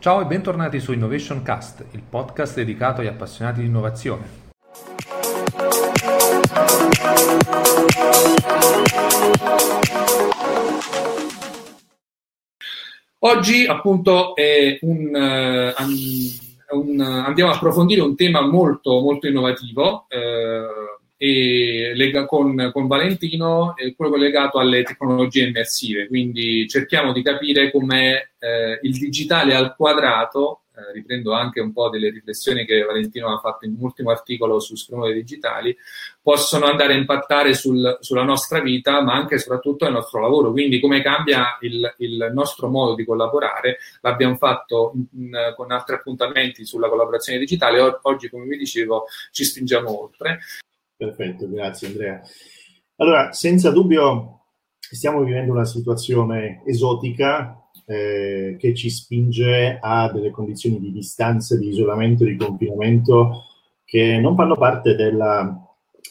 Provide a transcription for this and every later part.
Ciao e bentornati su Innovation Cast, il podcast dedicato agli appassionati di innovazione. Oggi appunto un, uh, un, andiamo a approfondire un tema molto, molto innovativo uh, e lega, con, con, Valentino è quello legato alle tecnologie immersive, quindi cerchiamo di capire com'è eh, il digitale al quadrato, eh, riprendo anche un po' delle riflessioni che Valentino ha fatto in un ultimo articolo su sfumature digitali, possono andare a impattare sul, sulla nostra vita, ma anche e soprattutto nel nostro lavoro, quindi come cambia il, il nostro modo di collaborare, l'abbiamo fatto in, in, con altri appuntamenti sulla collaborazione digitale, oggi come vi dicevo ci spingiamo oltre. Perfetto, grazie Andrea. Allora, senza dubbio stiamo vivendo una situazione esotica eh, che ci spinge a delle condizioni di distanza, di isolamento, di confinamento che non fanno parte della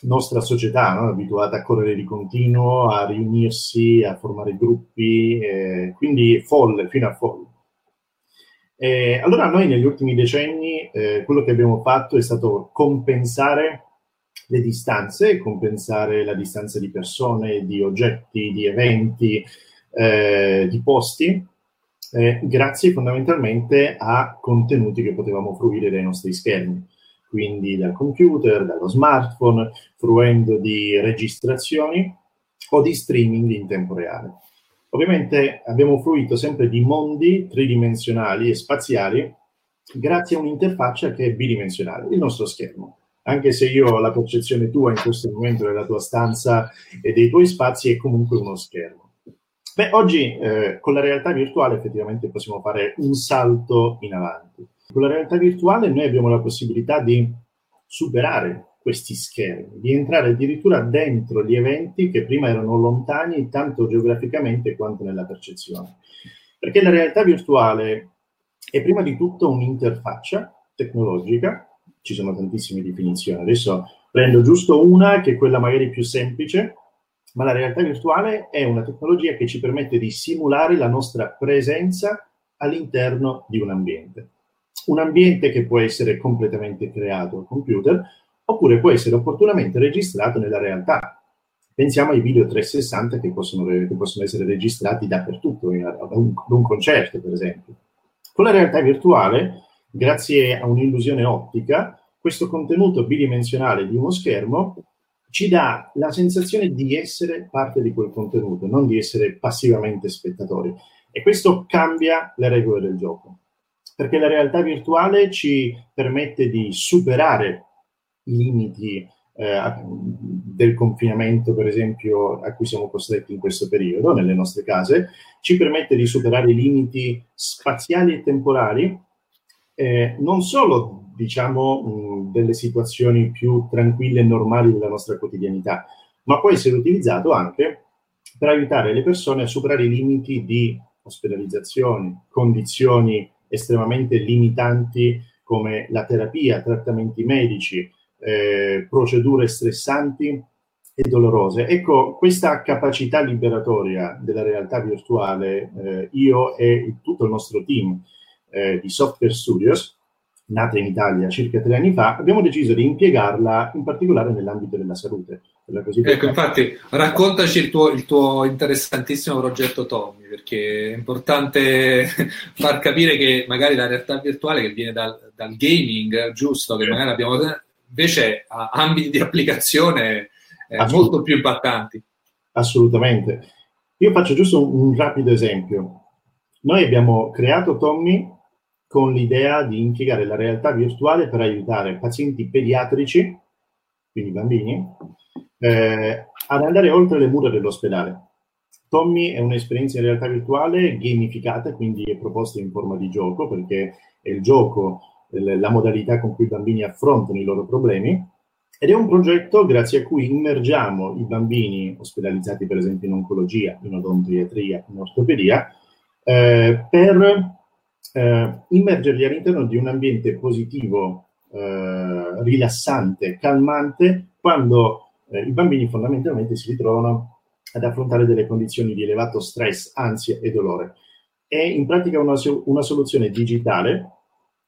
nostra società, no? abituata a correre di continuo, a riunirsi, a formare gruppi, eh, quindi folle, fino a folle. Eh, allora noi negli ultimi decenni eh, quello che abbiamo fatto è stato compensare le distanze, compensare la distanza di persone, di oggetti, di eventi, eh, di posti, eh, grazie fondamentalmente a contenuti che potevamo fruire dai nostri schermi, quindi dal computer, dallo smartphone, fruendo di registrazioni o di streaming in tempo reale. Ovviamente abbiamo fruito sempre di mondi tridimensionali e spaziali grazie a un'interfaccia che è bidimensionale, il nostro schermo anche se io ho la percezione tua in questo momento della tua stanza e dei tuoi spazi, è comunque uno schermo. Beh, oggi eh, con la realtà virtuale effettivamente possiamo fare un salto in avanti. Con la realtà virtuale noi abbiamo la possibilità di superare questi schermi, di entrare addirittura dentro gli eventi che prima erano lontani tanto geograficamente quanto nella percezione. Perché la realtà virtuale è prima di tutto un'interfaccia tecnologica ci sono tantissime definizioni. Adesso prendo giusto una, che è quella magari più semplice, ma la realtà virtuale è una tecnologia che ci permette di simulare la nostra presenza all'interno di un ambiente. Un ambiente che può essere completamente creato al computer oppure può essere opportunamente registrato nella realtà. Pensiamo ai video 360 che possono, che possono essere registrati dappertutto, ad un, ad un concerto per esempio. Con la realtà virtuale grazie a un'illusione ottica, questo contenuto bidimensionale di uno schermo ci dà la sensazione di essere parte di quel contenuto, non di essere passivamente spettatori. E questo cambia le regole del gioco, perché la realtà virtuale ci permette di superare i limiti eh, del confinamento, per esempio, a cui siamo costretti in questo periodo, nelle nostre case, ci permette di superare i limiti spaziali e temporali eh, non solo diciamo mh, delle situazioni più tranquille e normali della nostra quotidianità, ma può essere utilizzato anche per aiutare le persone a superare i limiti di ospedalizzazioni, condizioni estremamente limitanti come la terapia, trattamenti medici, eh, procedure stressanti e dolorose. Ecco, questa capacità liberatoria della realtà virtuale, eh, io e tutto il nostro team eh, di Software Studios, nata in Italia circa tre anni fa, abbiamo deciso di impiegarla in particolare nell'ambito della salute. Ecco, infatti, raccontaci il tuo, il tuo, interessantissimo progetto Tommy, perché è importante far capire che magari la realtà virtuale che viene dal, dal gaming, giusto, che magari abbiamo invece ha ambiti di applicazione eh, molto più impattanti. Assolutamente. Io faccio giusto un, un rapido esempio. Noi abbiamo creato Tommy con l'idea di impiegare la realtà virtuale per aiutare pazienti pediatrici, quindi bambini, eh, ad andare oltre le mura dell'ospedale. Tommy è un'esperienza in realtà virtuale gamificata, quindi è proposta in forma di gioco, perché è il gioco la modalità con cui i bambini affrontano i loro problemi. Ed è un progetto grazie a cui immergiamo i bambini ospedalizzati, per esempio, in oncologia, in odontoiatria, in ortopedia, eh, per eh, immergerli all'interno di un ambiente positivo, eh, rilassante, calmante, quando eh, i bambini fondamentalmente si ritrovano ad affrontare delle condizioni di elevato stress, ansia e dolore. è in pratica una, una soluzione digitale,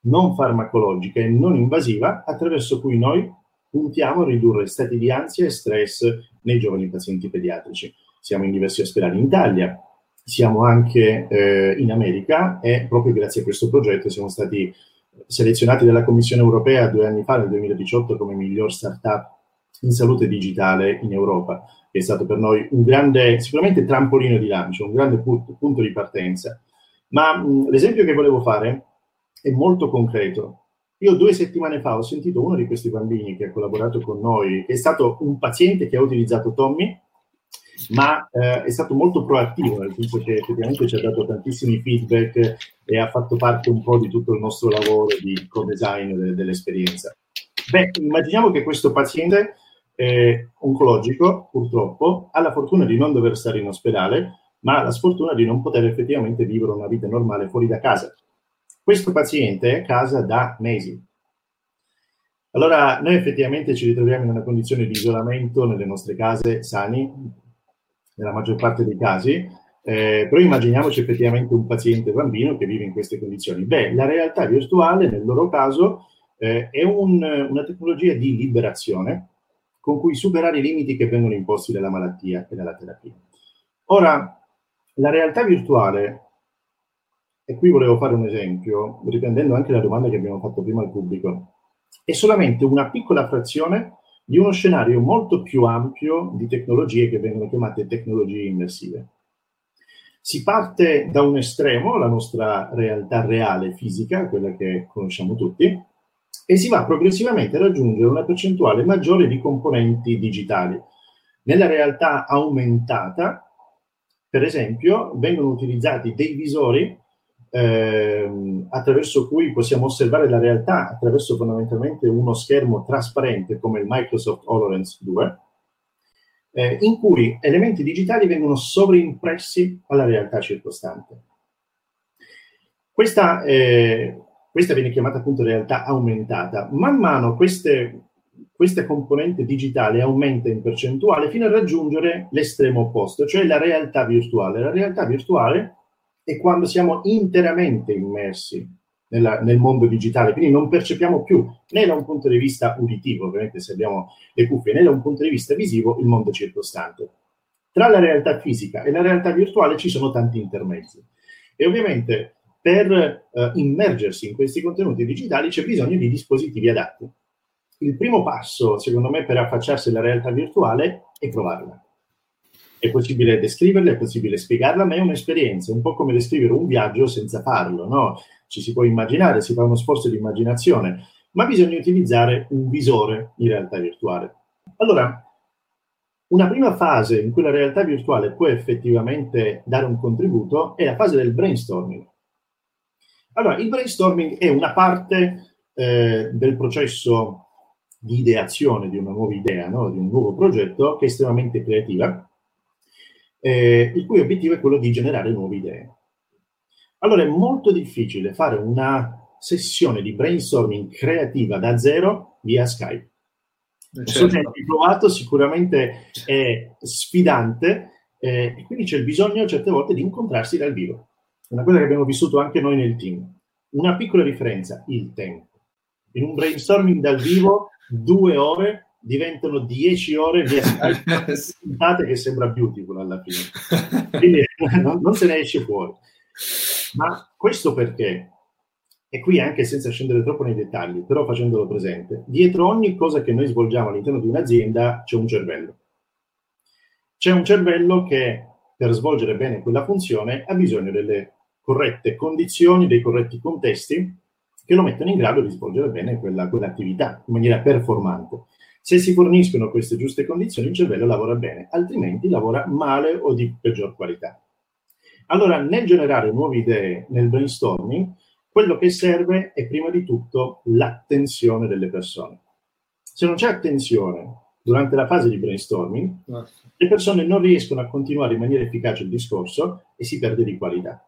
non farmacologica e non invasiva, attraverso cui noi puntiamo a ridurre stati di ansia e stress nei giovani pazienti pediatrici. Siamo in diversi ospedali in Italia, siamo anche eh, in America e proprio grazie a questo progetto siamo stati selezionati dalla Commissione europea due anni fa, nel 2018, come miglior startup in salute digitale in Europa, è stato per noi un grande, sicuramente trampolino di lancio, un grande punto, punto di partenza. Ma mh, l'esempio che volevo fare è molto concreto. Io due settimane fa ho sentito uno di questi bambini che ha collaborato con noi, che è stato un paziente che ha utilizzato Tommy, ma eh, è stato molto proattivo, nel senso che effettivamente ci ha dato tantissimi feedback e ha fatto parte un po' di tutto il nostro lavoro di co-design de- dell'esperienza. Beh, immaginiamo che questo paziente eh, oncologico, purtroppo, ha la fortuna di non dover stare in ospedale, ma ha la sfortuna di non poter effettivamente vivere una vita normale fuori da casa. Questo paziente è a casa da mesi. Allora, noi effettivamente ci ritroviamo in una condizione di isolamento nelle nostre case sani, nella maggior parte dei casi, eh, però immaginiamoci effettivamente un paziente bambino che vive in queste condizioni. Beh, la realtà virtuale nel loro caso eh, è un, una tecnologia di liberazione con cui superare i limiti che vengono imposti dalla malattia e dalla terapia. Ora, la realtà virtuale, e qui volevo fare un esempio, riprendendo anche la domanda che abbiamo fatto prima al pubblico, è solamente una piccola frazione di uno scenario molto più ampio di tecnologie che vengono chiamate tecnologie immersive. Si parte da un estremo, la nostra realtà reale fisica, quella che conosciamo tutti, e si va progressivamente a raggiungere una percentuale maggiore di componenti digitali. Nella realtà aumentata, per esempio, vengono utilizzati dei visori eh, attraverso cui possiamo osservare la realtà attraverso fondamentalmente uno schermo trasparente come il Microsoft HoloLens 2, eh, in cui elementi digitali vengono sovrimpressi alla realtà circostante. Questa, eh, questa viene chiamata appunto realtà aumentata. Man mano queste, questa componente digitale aumenta in percentuale fino a raggiungere l'estremo opposto, cioè la realtà virtuale. La realtà virtuale è quando siamo interamente immersi nella, nel mondo digitale, quindi non percepiamo più né da un punto di vista uditivo, ovviamente se abbiamo le cuffie, né da un punto di vista visivo il mondo circostante. Tra la realtà fisica e la realtà virtuale ci sono tanti intermezzi e ovviamente per eh, immergersi in questi contenuti digitali c'è bisogno di dispositivi adatti. Il primo passo, secondo me, per affacciarsi alla realtà virtuale è provarla. È possibile descriverla, è possibile spiegarla, ma è un'esperienza, un po' come descrivere un viaggio senza farlo, no? Ci si può immaginare, si fa uno sforzo di immaginazione, ma bisogna utilizzare un visore in realtà virtuale. Allora, una prima fase in cui la realtà virtuale può effettivamente dare un contributo è la fase del brainstorming. Allora, il brainstorming è una parte eh, del processo di ideazione di una nuova idea, no? di un nuovo progetto che è estremamente creativa, eh, il cui obiettivo è quello di generare nuove idee. Allora è molto difficile fare una sessione di brainstorming creativa da zero via Skype. Eh, certo. Soggetti provato sicuramente è sfidante eh, e quindi c'è il bisogno certe volte di incontrarsi dal vivo una cosa che abbiamo vissuto anche noi nel team. Una piccola differenza, il tempo. In un brainstorming dal vivo, due ore diventano dieci ore di puntate che sembra beautiful alla fine. Quindi non, non se ne esce fuori. Ma questo perché? E qui anche senza scendere troppo nei dettagli, però facendolo presente, dietro ogni cosa che noi svolgiamo all'interno di un'azienda c'è un cervello. C'è un cervello che per svolgere bene quella funzione ha bisogno delle corrette condizioni, dei corretti contesti che lo mettono in grado di svolgere bene quella, quell'attività in maniera performante. Se si forniscono queste giuste condizioni, il cervello lavora bene, altrimenti lavora male o di peggior qualità. Allora, nel generare nuove idee, nel brainstorming, quello che serve è prima di tutto l'attenzione delle persone. Se non c'è attenzione durante la fase di brainstorming, le persone non riescono a continuare in maniera efficace il discorso e si perde di qualità.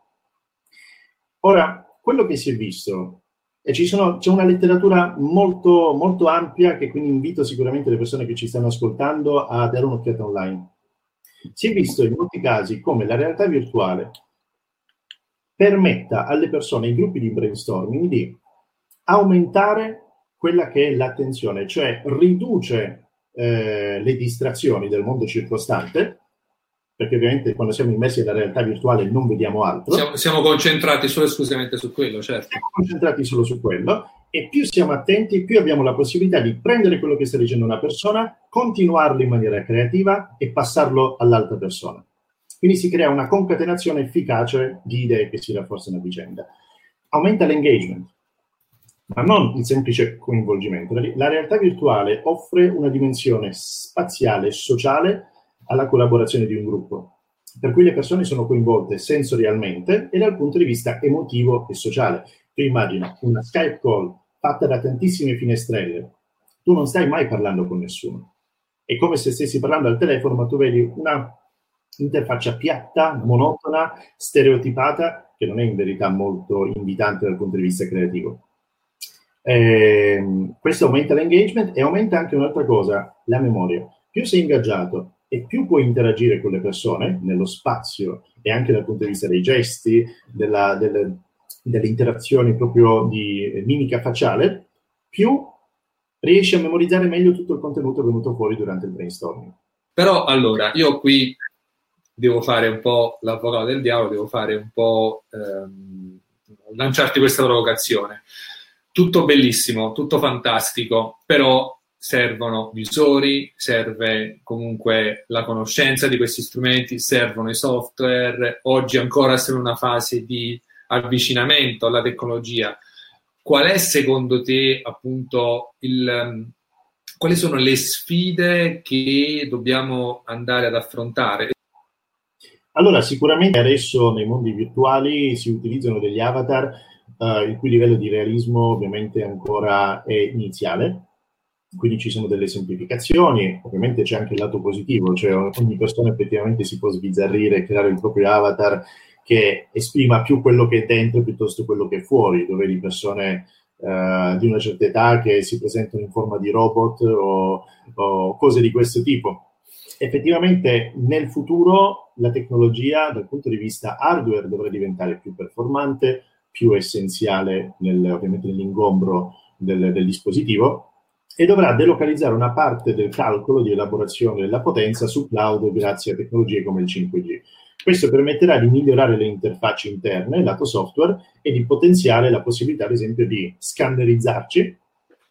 Ora, quello che si è visto, sono, c'è una letteratura molto, molto ampia che quindi invito sicuramente le persone che ci stanno ascoltando a dare un'occhiata online. Si è visto in molti casi come la realtà virtuale permetta alle persone, ai gruppi di brainstorming, di aumentare quella che è l'attenzione, cioè riduce eh, le distrazioni del mondo circostante, perché ovviamente quando siamo immersi nella realtà virtuale non vediamo altro. Siamo, siamo concentrati solo esclusivamente su quello, certo. Siamo concentrati solo su quello e più siamo attenti, più abbiamo la possibilità di prendere quello che sta dicendo una persona, continuarlo in maniera creativa e passarlo all'altra persona. Quindi si crea una concatenazione efficace di idee che si rafforzano a vicenda. Aumenta l'engagement, ma non il semplice coinvolgimento. La realtà virtuale offre una dimensione spaziale e sociale alla collaborazione di un gruppo, per cui le persone sono coinvolte sensorialmente e dal punto di vista emotivo e sociale. Tu immagina una Skype call fatta da tantissime finestrelle, tu non stai mai parlando con nessuno. È come se stessi parlando al telefono, ma tu vedi una interfaccia piatta, monotona, stereotipata, che non è in verità molto invitante dal punto di vista creativo. Eh, questo aumenta l'engagement e aumenta anche un'altra cosa, la memoria. Più sei ingaggiato e più puoi interagire con le persone nello spazio e anche dal punto di vista dei gesti, della, delle, delle interazioni proprio di mimica facciale, più riesci a memorizzare meglio tutto il contenuto venuto fuori durante il brainstorming. Però allora, io qui devo fare un po' l'avvocato del diavolo, devo fare un po' ehm, lanciarti questa provocazione tutto bellissimo, tutto fantastico, però servono visori, serve comunque la conoscenza di questi strumenti, servono i software, oggi ancora siamo in una fase di avvicinamento alla tecnologia. Qual è secondo te appunto il, quali sono le sfide che dobbiamo andare ad affrontare? Allora, sicuramente adesso nei mondi virtuali si utilizzano degli avatar uh, il cui livello di realismo ovviamente ancora è iniziale, quindi ci sono delle semplificazioni, ovviamente c'è anche il lato positivo, cioè ogni persona effettivamente si può sbizzarrire e creare il proprio avatar che esprima più quello che è dentro piuttosto che quello che è fuori, dove di persone uh, di una certa età che si presentano in forma di robot o, o cose di questo tipo. Effettivamente nel futuro la tecnologia dal punto di vista hardware dovrà diventare più performante, più essenziale nel, ovviamente nell'ingombro del, del dispositivo e dovrà delocalizzare una parte del calcolo di elaborazione della potenza su cloud grazie a tecnologie come il 5G. Questo permetterà di migliorare le interfacce interne, lato software, e di potenziare la possibilità, ad esempio, di scannerizzarci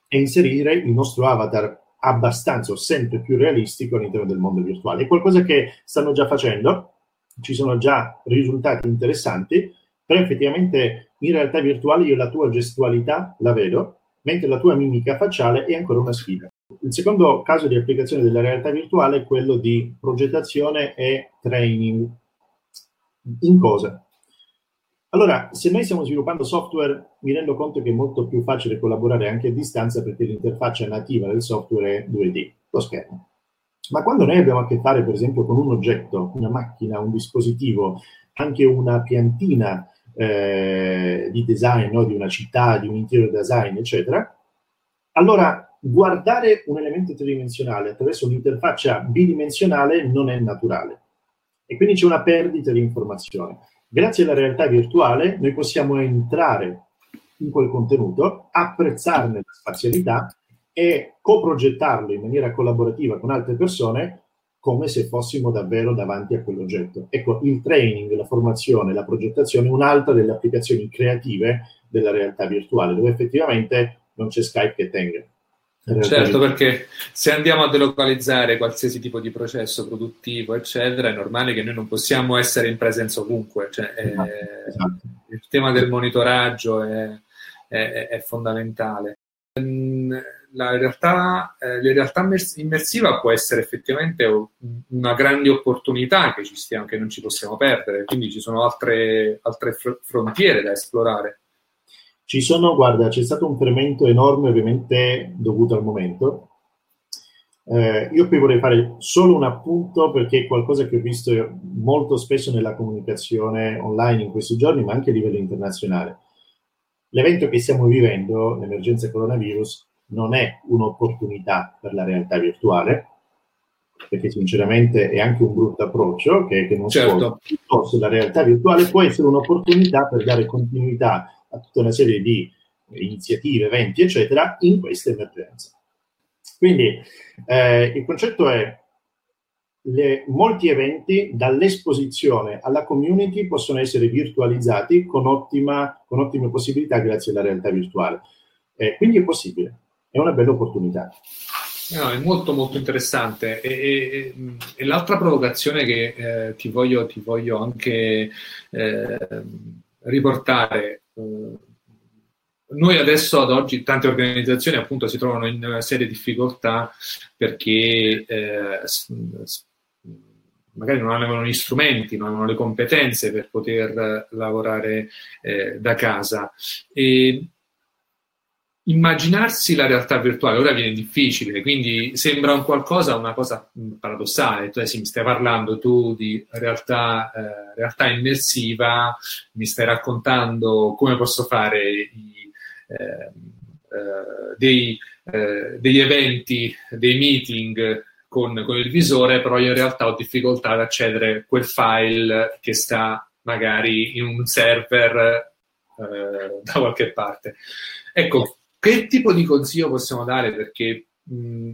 e inserire il nostro avatar abbastanza o sempre più realistico all'interno del mondo virtuale. È qualcosa che stanno già facendo, ci sono già risultati interessanti, però effettivamente in realtà virtuale io la tua gestualità la vedo, mentre la tua mimica facciale è ancora una sfida. Il secondo caso di applicazione della realtà virtuale è quello di progettazione e training. In cosa? Allora, se noi stiamo sviluppando software, mi rendo conto che è molto più facile collaborare anche a distanza perché l'interfaccia nativa del software è 2D, lo schermo. Ma quando noi abbiamo a che fare, per esempio, con un oggetto, una macchina, un dispositivo, anche una piantina eh, di design, no? di una città, di un interior design, eccetera, allora guardare un elemento tridimensionale attraverso un'interfaccia bidimensionale non è naturale e quindi c'è una perdita di informazione. Grazie alla realtà virtuale noi possiamo entrare in quel contenuto, apprezzarne la spazialità e coprogettarlo in maniera collaborativa con altre persone come se fossimo davvero davanti a quell'oggetto. Ecco, il training, la formazione, la progettazione è un'altra delle applicazioni creative della realtà virtuale, dove effettivamente non c'è Skype che tenga. Certo, perché se andiamo a delocalizzare qualsiasi tipo di processo produttivo, eccetera, è normale che noi non possiamo essere in presenza ovunque. Cioè, esatto, esatto. Il tema del monitoraggio è, è, è fondamentale realtà, eh, la realtà immersiva può essere effettivamente una grande opportunità che ci stiamo, che non ci possiamo perdere, quindi ci sono altre, altre frontiere da esplorare. Ci sono, guarda, c'è stato un fermento enorme ovviamente dovuto al momento. Eh, io qui vorrei fare solo un appunto perché è qualcosa che ho visto molto spesso nella comunicazione online in questi giorni, ma anche a livello internazionale. L'evento che stiamo vivendo, l'emergenza coronavirus, non è un'opportunità per la realtà virtuale, perché sinceramente è anche un brutto approccio che, che non certo. piuttosto la realtà virtuale può essere un'opportunità per dare continuità a tutta una serie di iniziative, eventi, eccetera, in questa emergenza. Quindi eh, il concetto è le, molti eventi dall'esposizione alla community possono essere virtualizzati con, ottima, con ottime possibilità grazie alla realtà virtuale. Eh, quindi è possibile, è una bella opportunità. No, è molto molto interessante e, e, e l'altra provocazione che eh, ti, voglio, ti, voglio, anche eh, riportare eh, noi adesso ad oggi tante organizzazioni appunto si trovano in una serie difficoltà perché eh, magari non avevano gli strumenti, non avevano le competenze per poter lavorare eh, da casa. E immaginarsi la realtà virtuale ora viene difficile, quindi sembra un qualcosa, una cosa paradossale. Tu sì, mi stai parlando tu di realtà, eh, realtà immersiva, mi stai raccontando come posso fare i, eh, eh, dei, eh, degli eventi, dei meeting con, con, il visore, però io in realtà ho difficoltà ad accedere a quel file che sta magari in un server eh, da qualche parte. Ecco, che tipo di consiglio possiamo dare? Perché mh,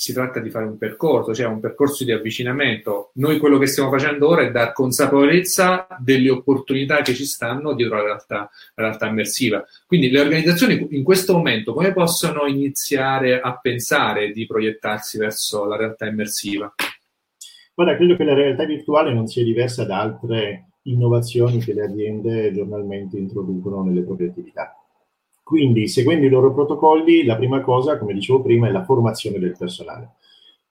si tratta di fare un percorso, cioè un percorso di avvicinamento. Noi quello che stiamo facendo ora è dar consapevolezza delle opportunità che ci stanno dietro la realtà, la realtà immersiva. Quindi le organizzazioni in questo momento come possono iniziare a pensare di proiettarsi verso la realtà immersiva? Guarda, credo che la realtà virtuale non sia diversa da altre innovazioni che le aziende giornalmente introducono nelle proprie attività. Quindi, seguendo i loro protocolli, la prima cosa, come dicevo prima, è la formazione del personale.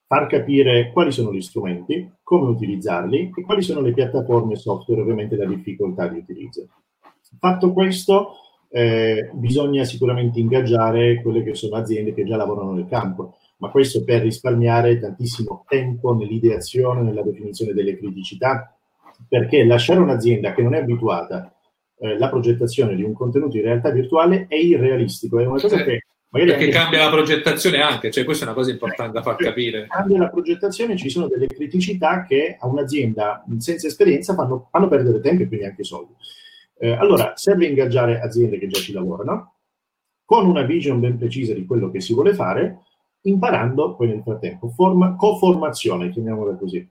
Far capire quali sono gli strumenti, come utilizzarli e quali sono le piattaforme software, ovviamente la difficoltà di utilizzo. Fatto questo, eh, bisogna sicuramente ingaggiare quelle che sono aziende che già lavorano nel campo, ma questo per risparmiare tantissimo tempo nell'ideazione, nella definizione delle criticità, perché lasciare un'azienda che non è abituata eh, la progettazione di un contenuto in realtà virtuale è irrealistico, è una cosa che magari perché cambia la progettazione anche, cioè questa è una cosa importante da far capire. Cambia la progettazione, ci sono delle criticità che a un'azienda senza esperienza fanno, fanno perdere tempo e quindi anche soldi. Eh, allora, serve ingaggiare aziende che già ci lavorano, con una vision ben precisa di quello che si vuole fare, imparando poi nel frattempo, forma, co-formazione, chiamiamola così.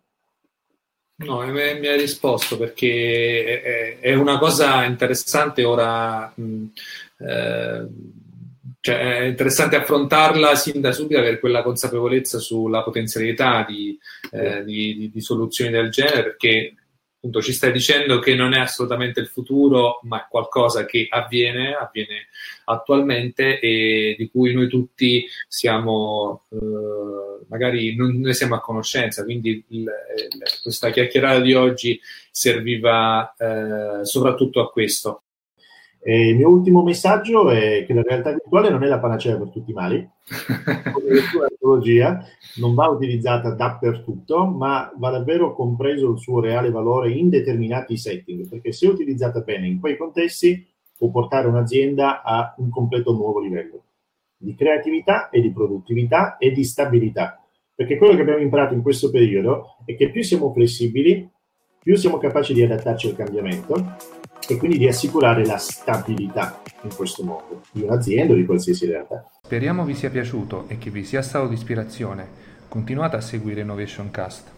No, mi hai risposto perché è, una cosa interessante ora, eh, cioè è interessante affrontarla sin da subito, avere quella consapevolezza sulla potenzialità di, eh, di, di, di soluzioni del genere, perché appunto ci stai dicendo che non è assolutamente il futuro, ma è qualcosa che avviene, avviene attualmente e di cui noi tutti siamo, eh, magari non ne siamo a conoscenza, quindi il, il, questa chiacchierata di oggi serviva eh, soprattutto a questo. E il mio ultimo messaggio è che la realtà virtuale non è la panacea per tutti i mali, tecnologia non va utilizzata dappertutto, ma va davvero compreso il suo reale valore in determinati setting, perché se utilizzata bene in quei contesti può portare un'azienda a un completo nuovo livello di creatività e di produttività e di stabilità. Perché quello che abbiamo imparato in questo periodo è che più siamo flessibili, più siamo capaci di adattarci al cambiamento e quindi di assicurare la stabilità in questo mondo di un'azienda o di qualsiasi realtà. Speriamo vi sia piaciuto e che vi sia stato di ispirazione. Continuate a seguire Innovation Cast.